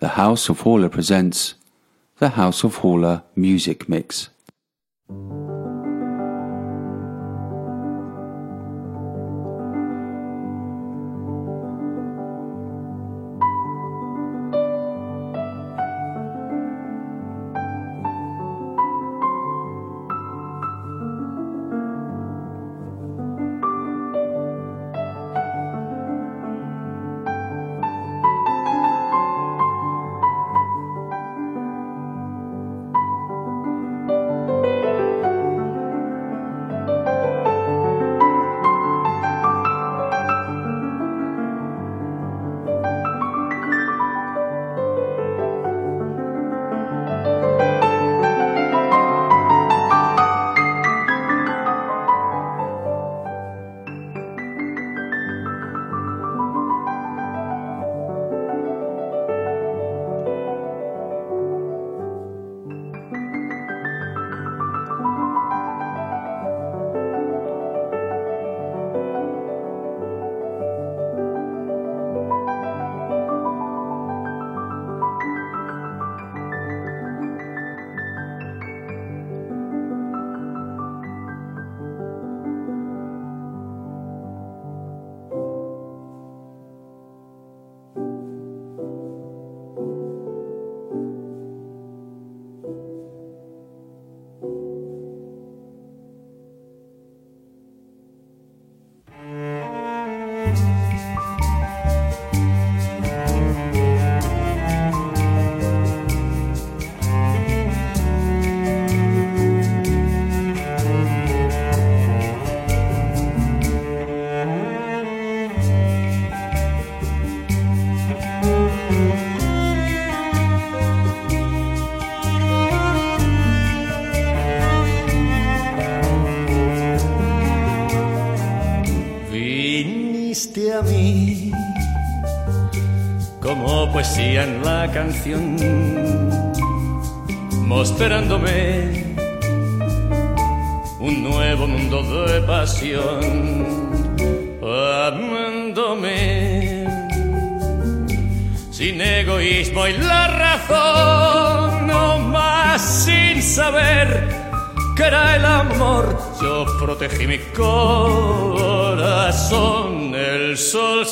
The House of Horler presents the House of Horler Music Mix.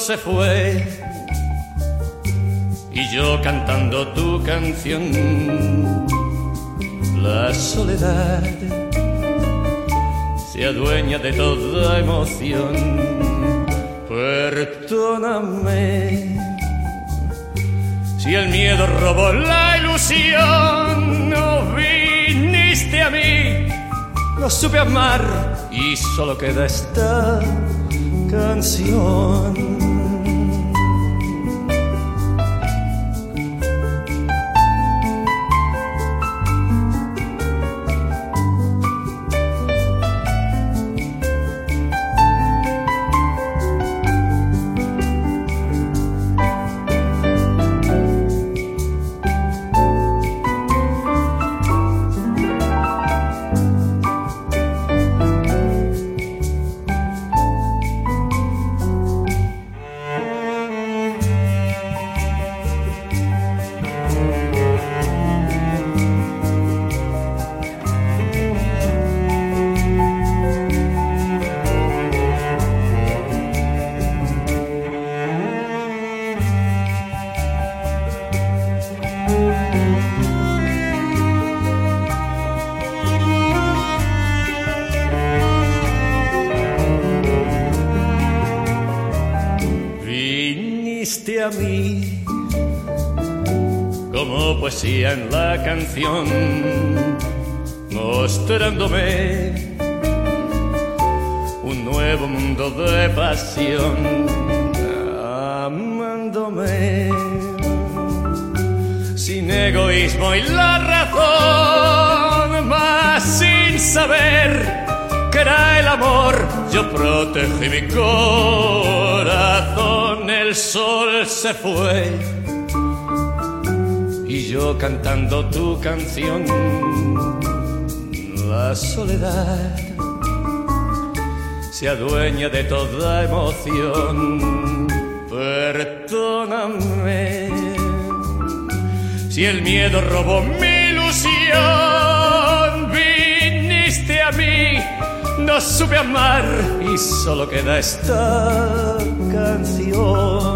Se fue y yo cantando tu canción, la soledad se adueña de toda emoción. Perdóname si el miedo robó la ilusión, no viniste a mí, no supe amar y solo queda esta canción. En la canción, mostrándome un nuevo mundo de pasión, amándome sin egoísmo y la razón, más sin saber que era el amor. Yo protegí mi corazón, el sol se fue cantando tu canción, la soledad se adueña de toda emoción. Perdóname si el miedo robó mi ilusión, viniste a mí, no supe amar y solo queda esta canción.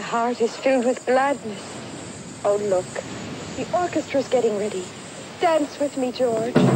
Heart is filled with gladness. Oh, look. The orchestra's getting ready. Dance with me, George.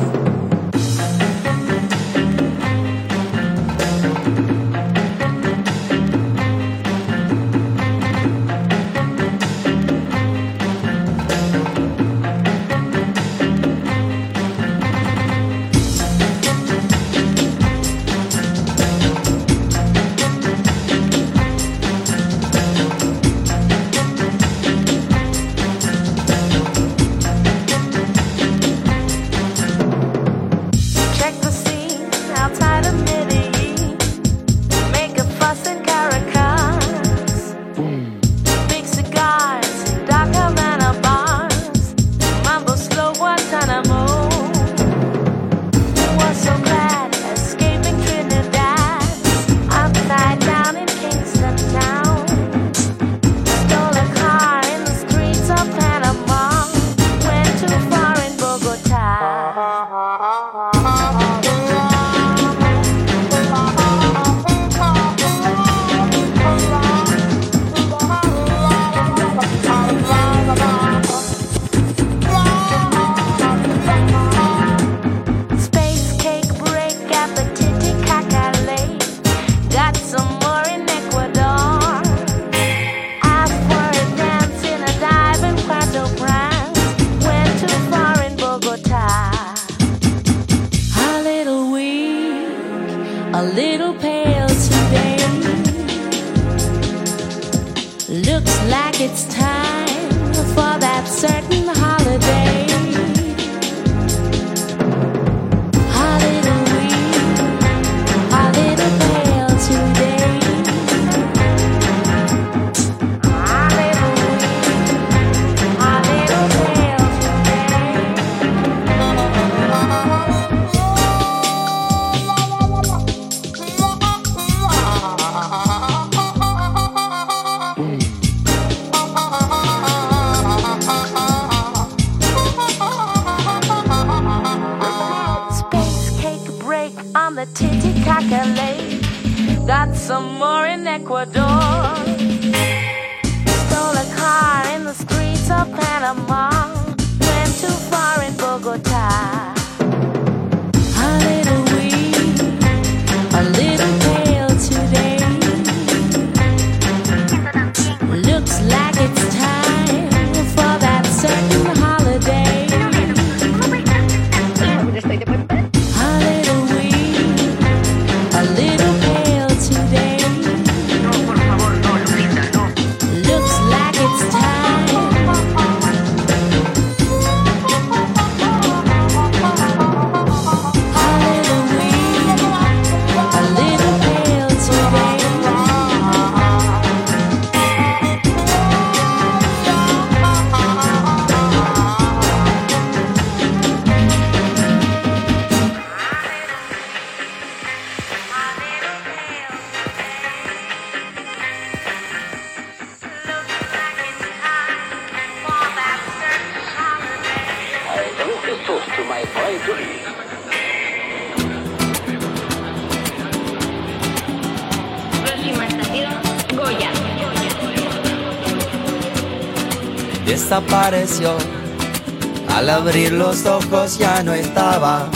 Al abrir los ojos ya no estaba.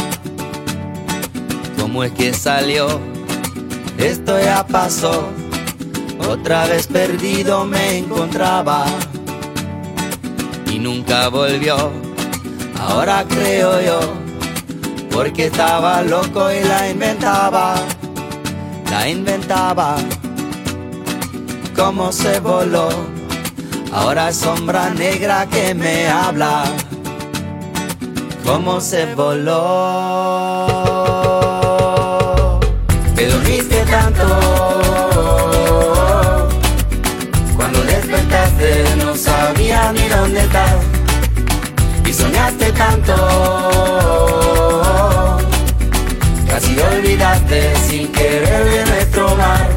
¿Cómo es que salió? Esto ya pasó. Otra vez perdido me encontraba. Y nunca volvió. Ahora creo yo. Porque estaba loco y la inventaba. La inventaba. Cómo se voló Ahora es sombra negra que me habla. Cómo se voló. Te dormiste tanto. Cuando despertaste no sabía ni dónde estar. Y soñaste tanto. Casi olvidaste sin querer de nuestro mar.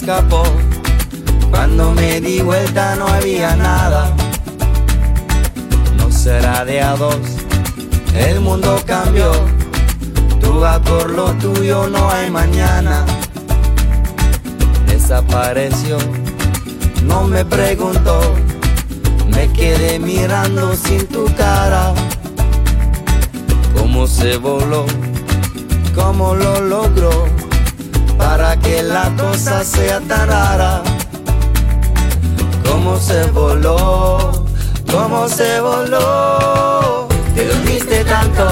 Escapó. Cuando me di vuelta no había nada. No será de a dos, el mundo cambió. Tú vas por lo tuyo, no hay mañana. Desapareció, no me preguntó. Me quedé mirando sin tu cara. Cómo se voló, cómo lo logró para que la cosa sea tan rara. Cómo se voló, cómo se voló, te dormiste tanto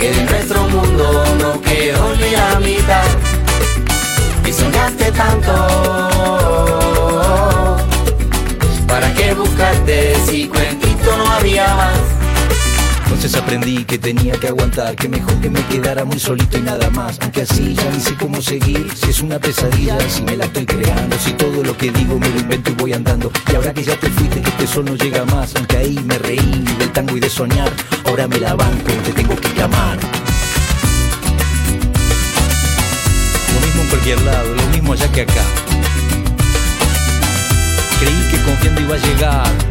que de nuestro mundo no quedó ni la mitad. Y soñaste tanto, ¿para qué buscarte si cuentito no había más? Entonces aprendí que tenía que aguantar, que mejor que me quedara muy solito y nada más. Aunque así ya ni sé cómo seguir, si es una pesadilla, si me la estoy creando, si todo lo que digo me lo invento y voy andando. Y ahora que ya te fuiste, que este sol no llega más, aunque ahí me reí del tango y de soñar, ahora me la banco, te tengo que llamar. Lo mismo en cualquier lado, lo mismo allá que acá. Creí que confiando iba a llegar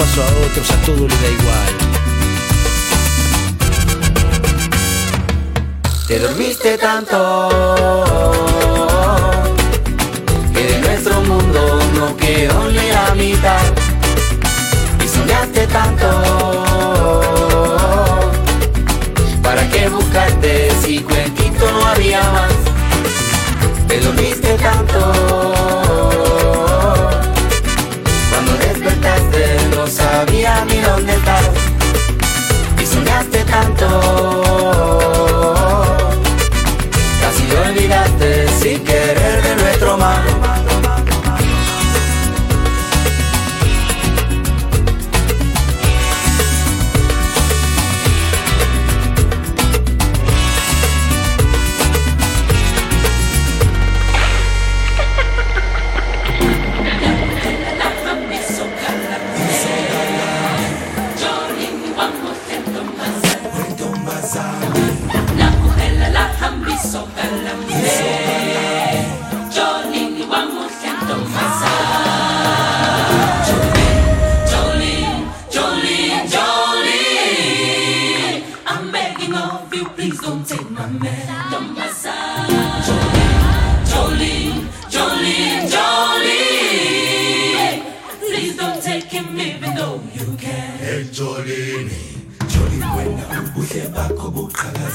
pasó a otros, a todo le da igual. Te dormiste tanto que de nuestro mundo no quedó ni la mitad. Y soñaste tanto, ¿para qué buscar planeta y soñaste tanto.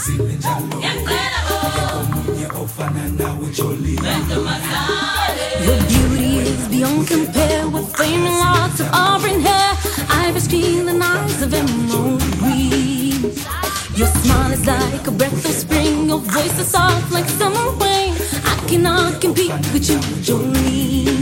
zile njalo komunye Your beauty is beyond compare with flaming locks of auburn hair, iris green and eyes of emerald green. Your smile is like a breath of spring, your voice is soft like summer rain. I cannot compete with you, Jolene.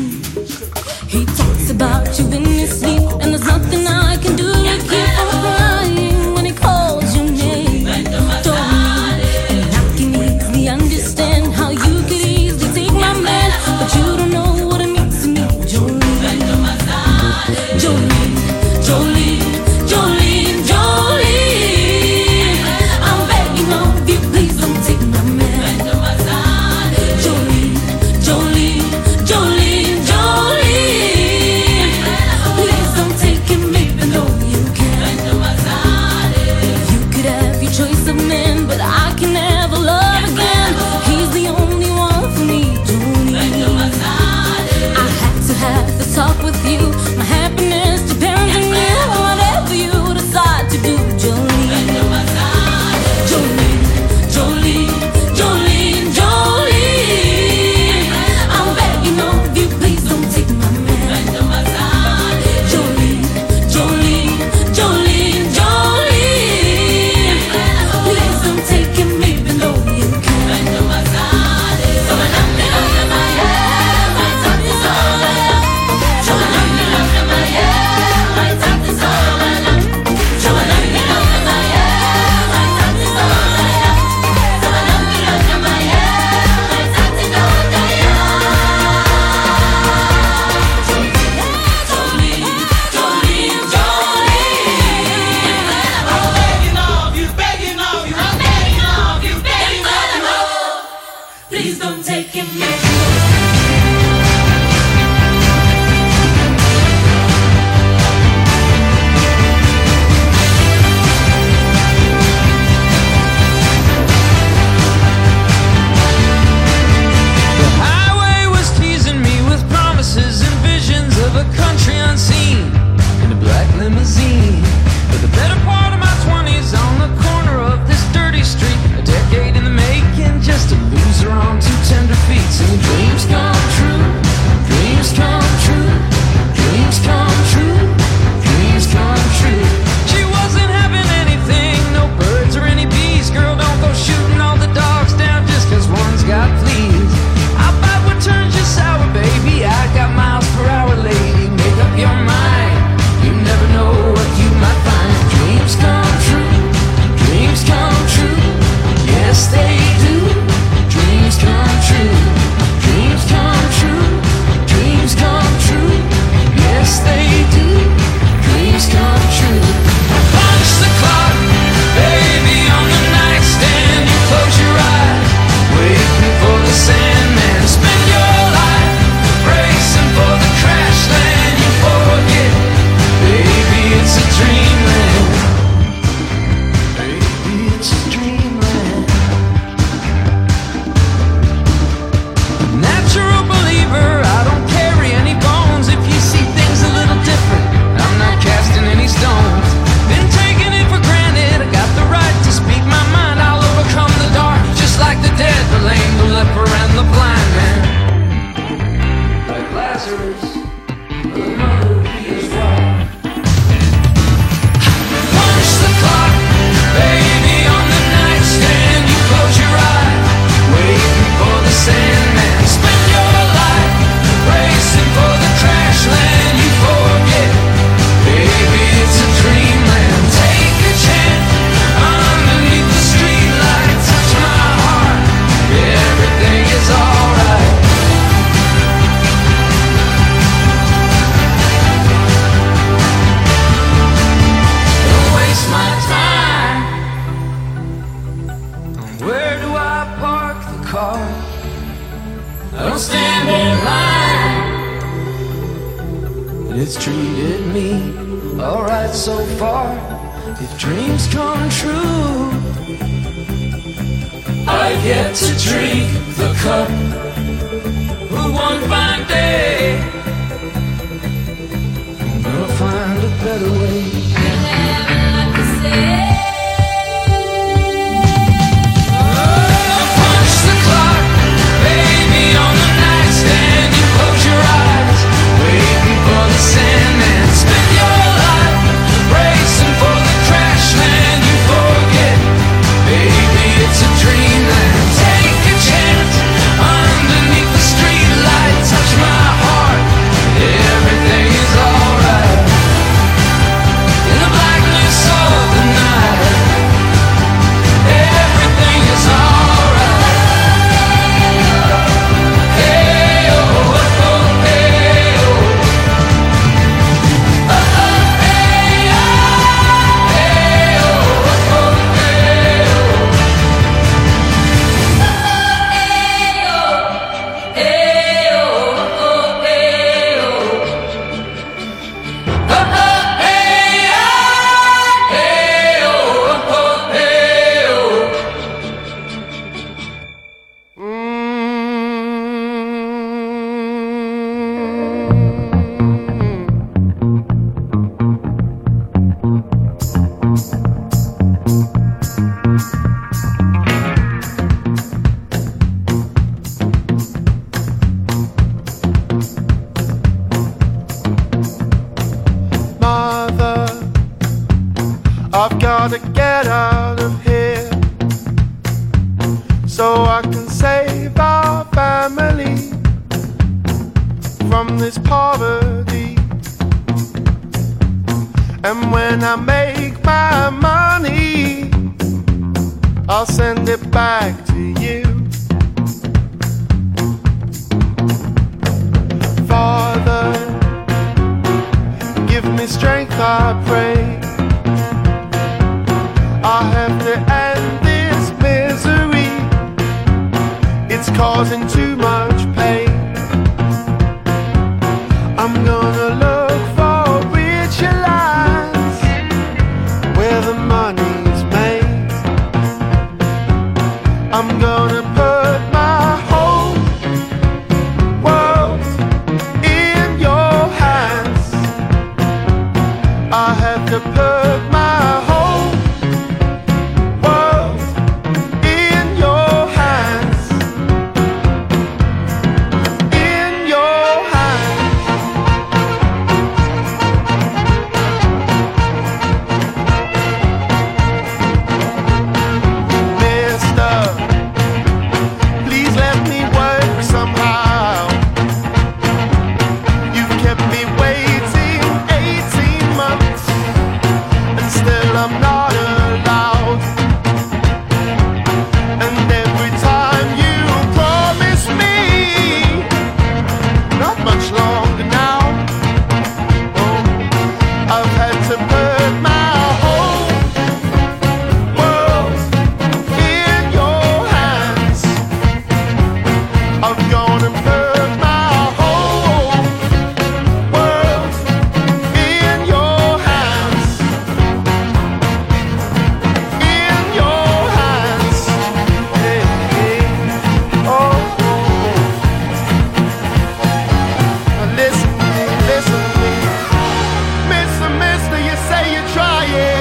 say you're trying.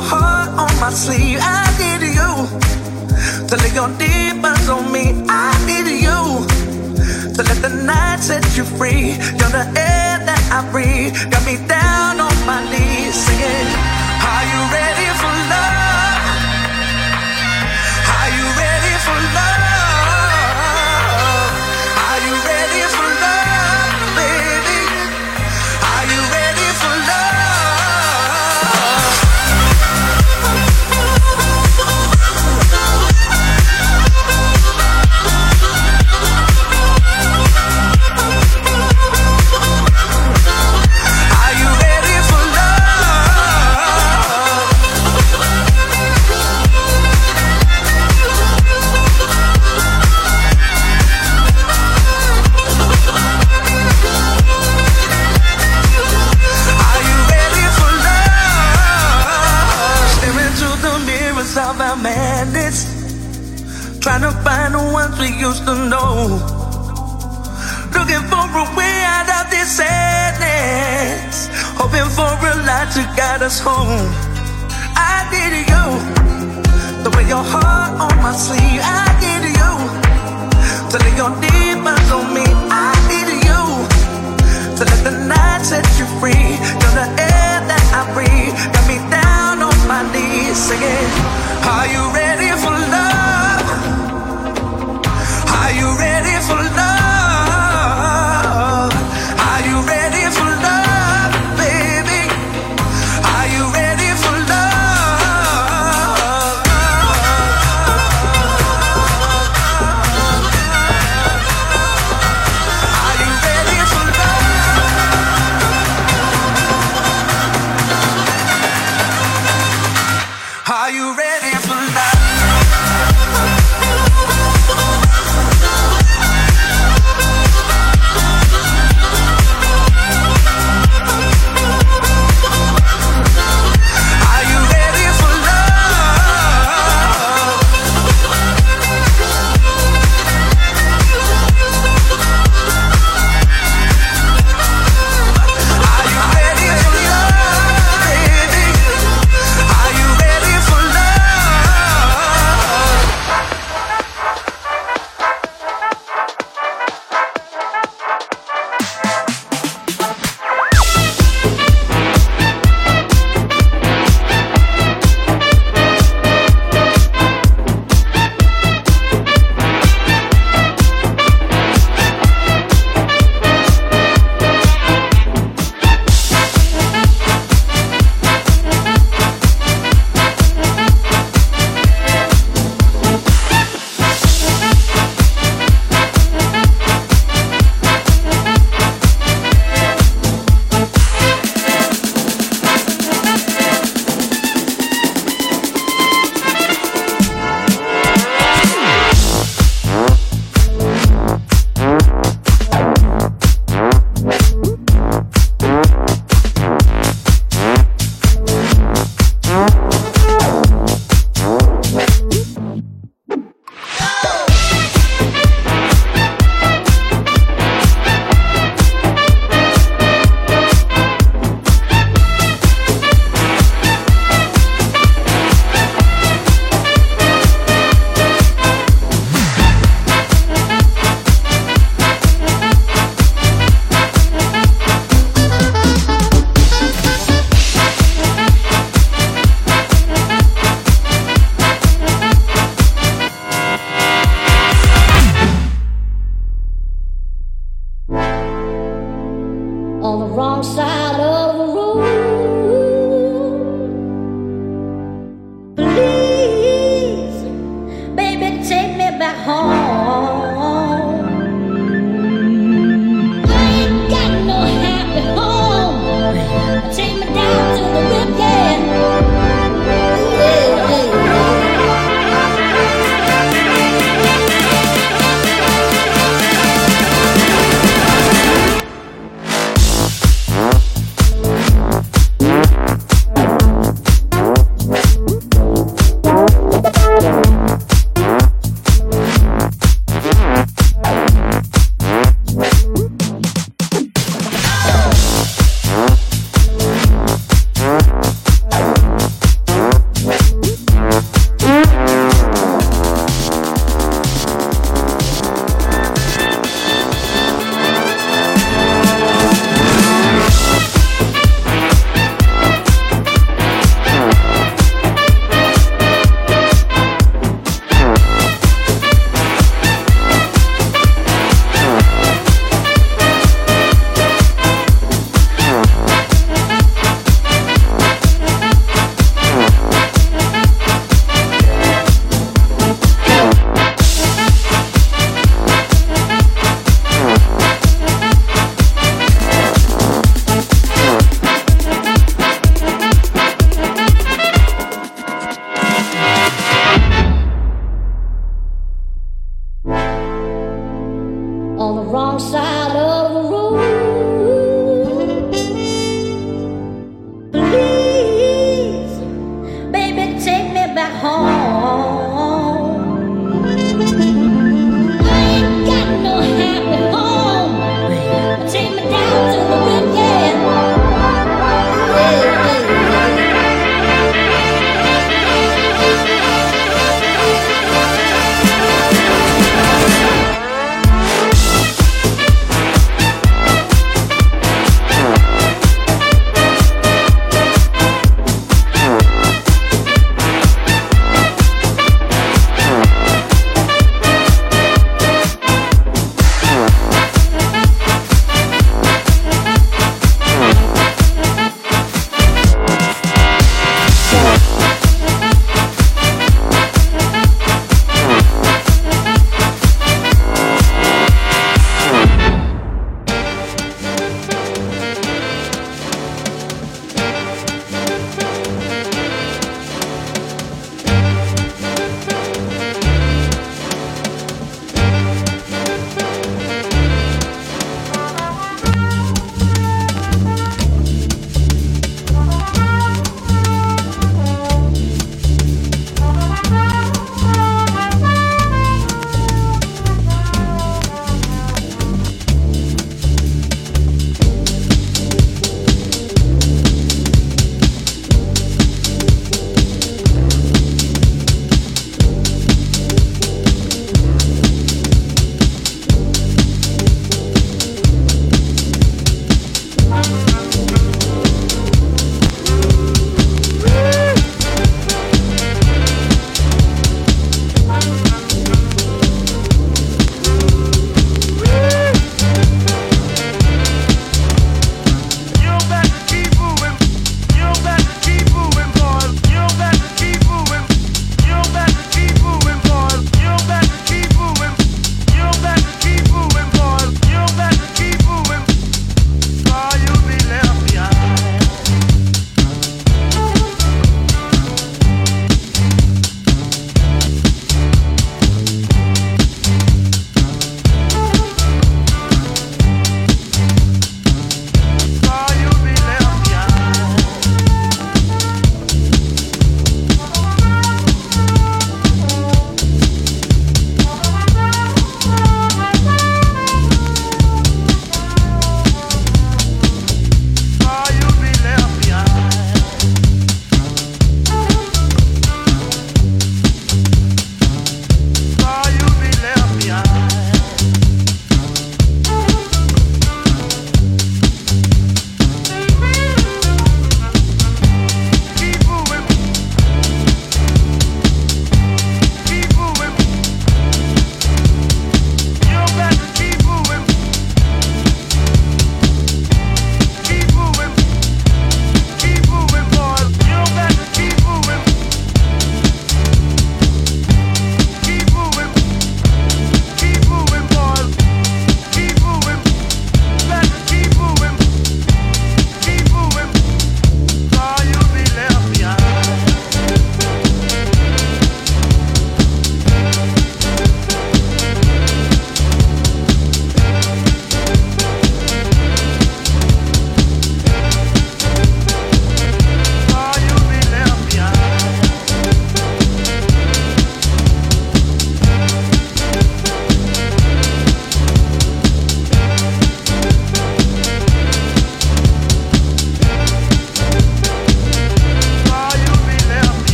Heart on my sleeve. I need you to lay your demons on me. I need you to let the night set you free. You're the air that I breathe. Got me down on my knees singing. Are you ready for love? Us home. I did you, the way your heart on my sleeve. I did you, to lay your demons on me. I did you to let the night set you free. You're the air that I breathe. Got me down on my knees singing. Are you ready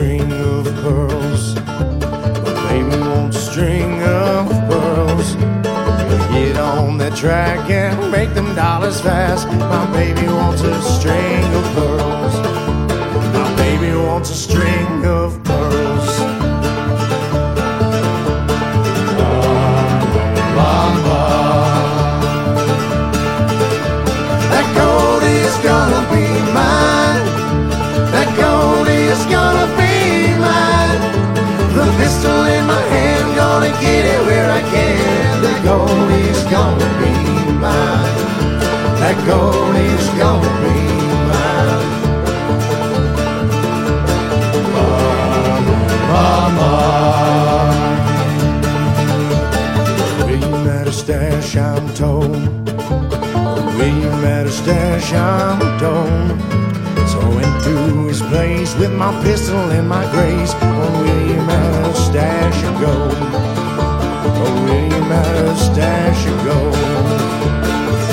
string of pearls. But baby wants a string of pearls. Get on that track and make them dollars fast. My baby wants a string of pearls. My baby wants a string. get it where I can. That gold is gonna be mine. That gold is gonna be mine. Mama, mama. We met a stash, I'm told. We met a stash, I'm told. So I went to his place with my pistol and my grace when we met a stash of gold matters, there she goes.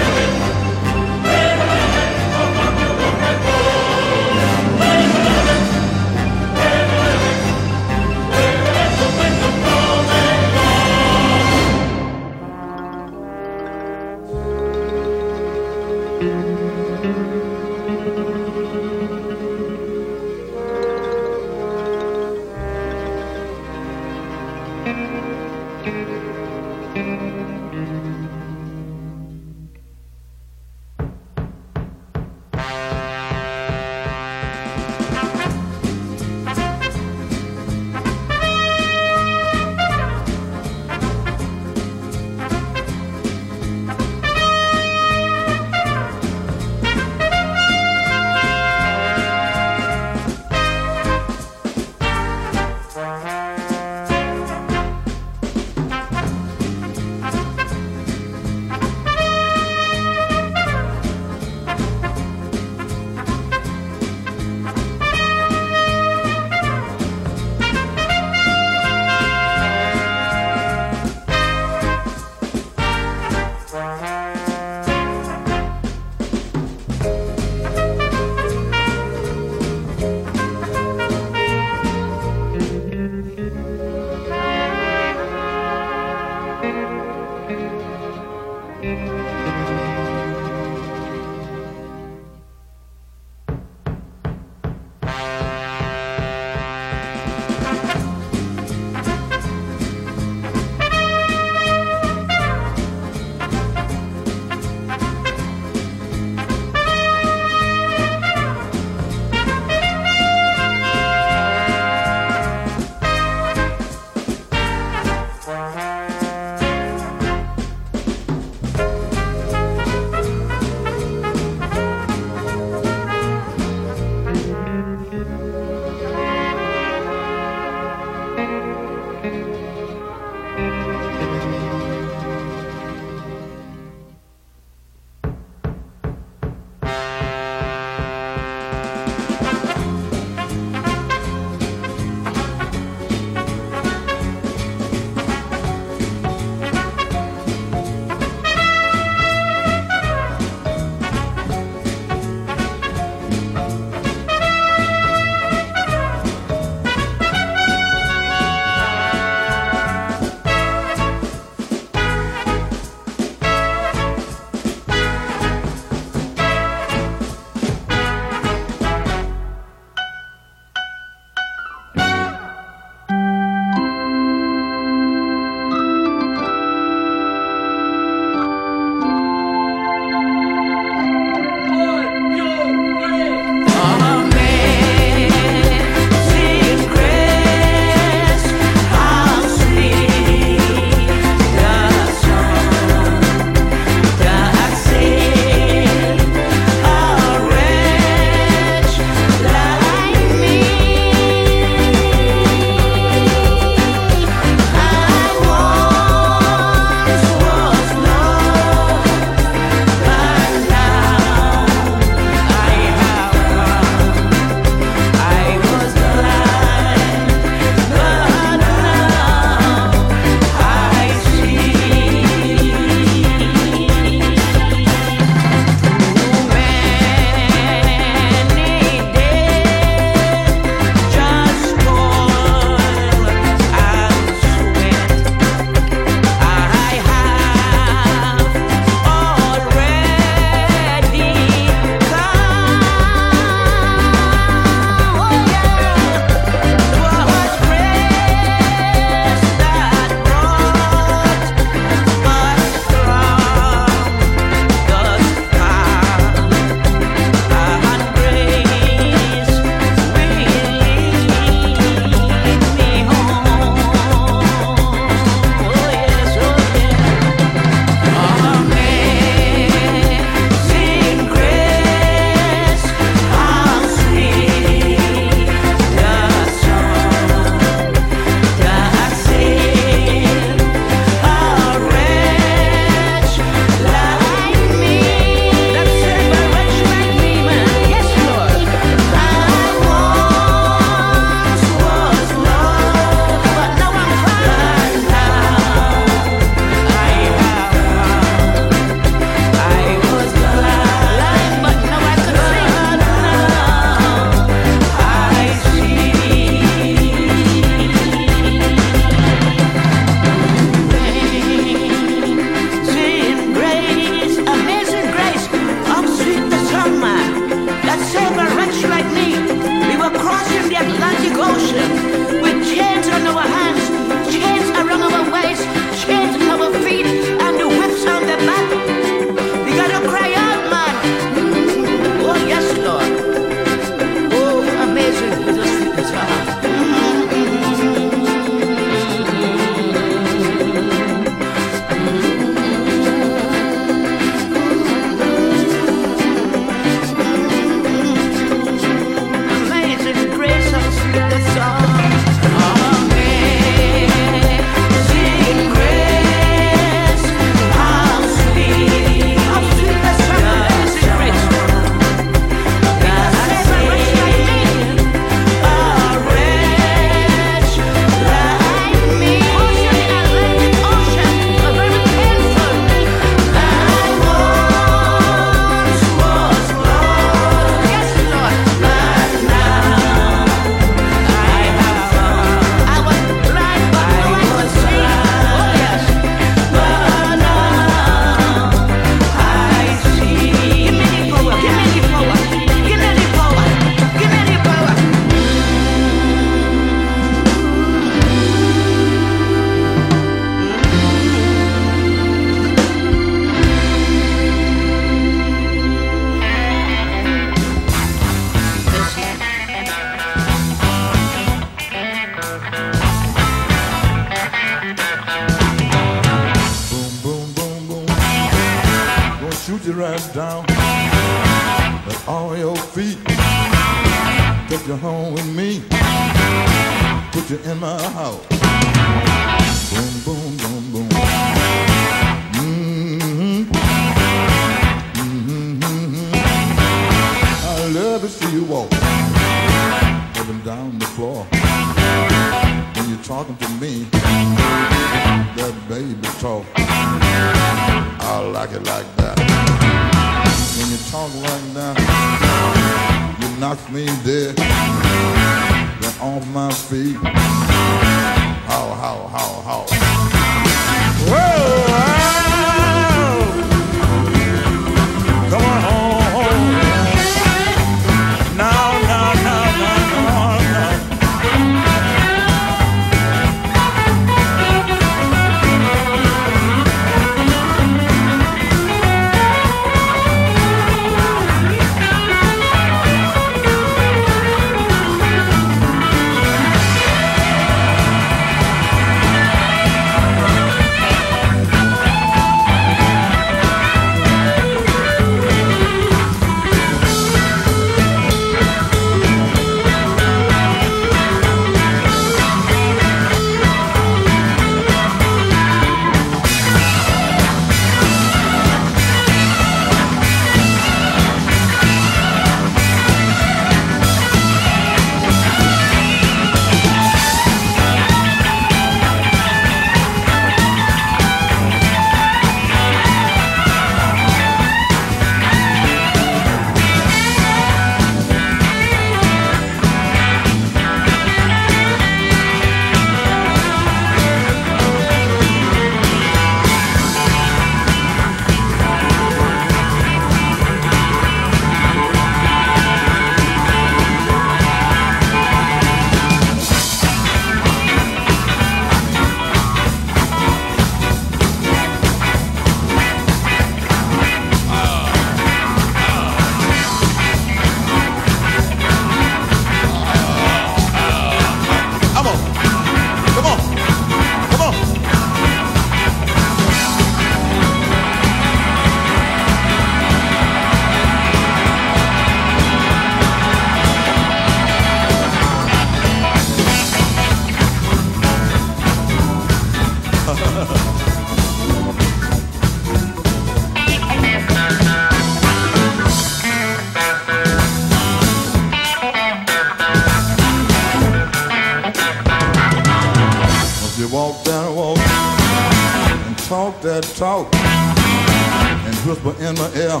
whisper in my ear,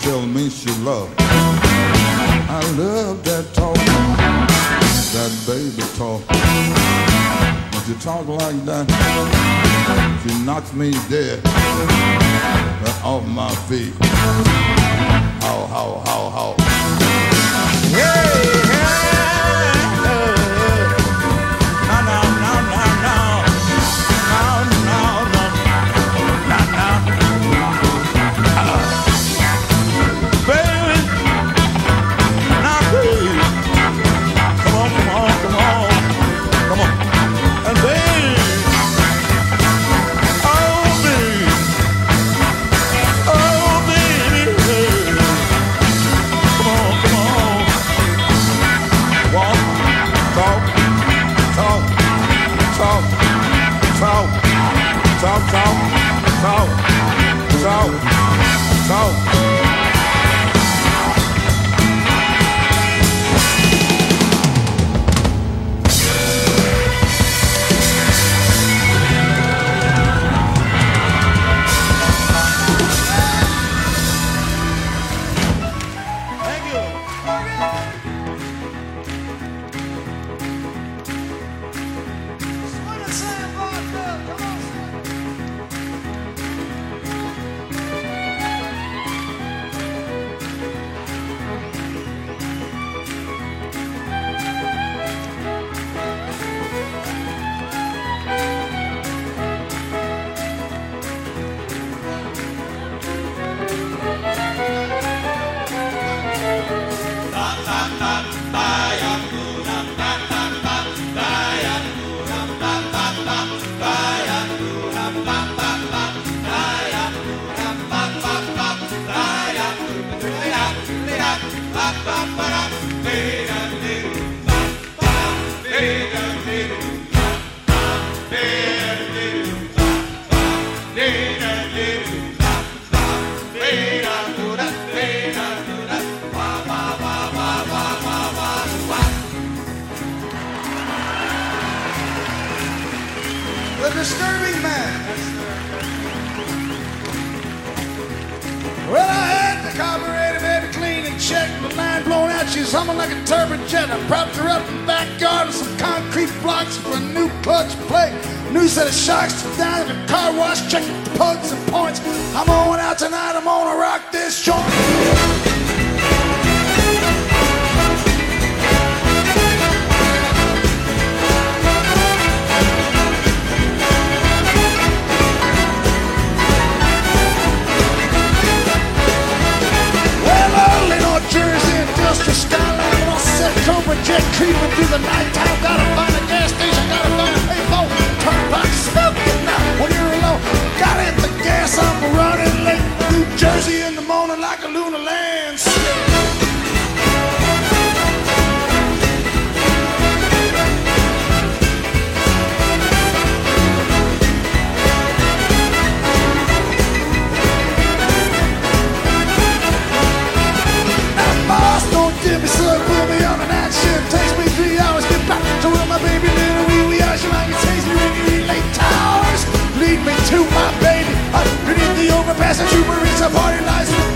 tell me she love. I love that talk, that baby talk. When she talk like that, she knocks me dead uh, off my feet. How, how, how, how. someone like a turbojetta. Propped her up in the backyard with some concrete blocks for a new clutch plate. New set of shocks to down at the car wash, checking plugs and points. I'm on out tonight, I'm gonna rock this joint. jet creeping through the nighttime. Gotta find a gas station, gotta find a payphone. Turn Turnpike smoking now when you're alone. Gotta hit the gas, I'm running late. New Jersey in the morning like a lunar landscape. me to my baby. Underneath the overpass, a trooper is a party license.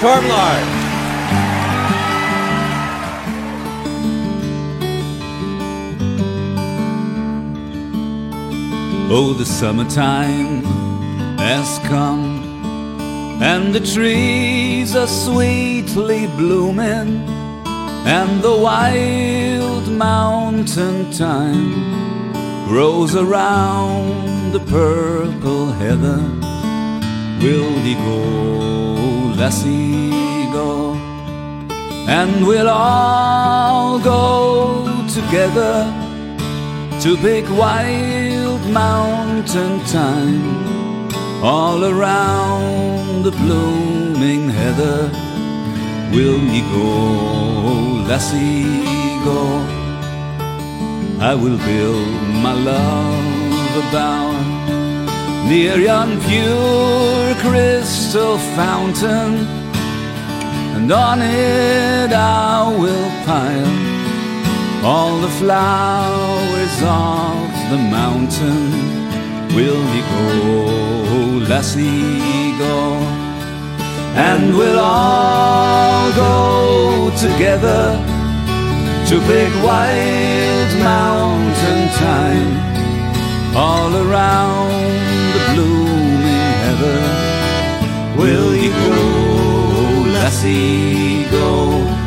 Tormlar. Oh, the summertime has come, and the trees are sweetly blooming, and the wild mountain thyme grows around the purple heather. Will ye go, lassie go? and we'll all go together to big wild mountain thyme, all around the blooming heather. Will ye go, lassie, go? I will build my love about near yon pure crystal fountain, and on it I will pile all the flowers of the mountain. Will be go, lassie, go? And we'll all go together to big wild mountain thyme all around Giggle, lassie, go.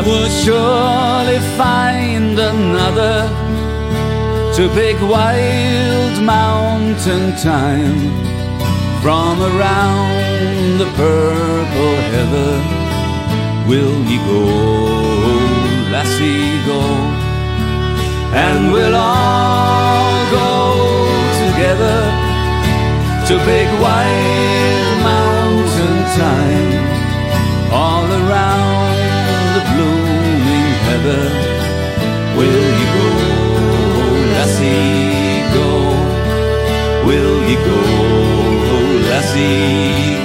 I would surely find another to pick wild mountain thyme from around the purple heather. Will ye go, lassie, go? And we'll all go together to big wild mountain thyme all around the blooming heather. Will you go, lassie, go? Will you go, lassie,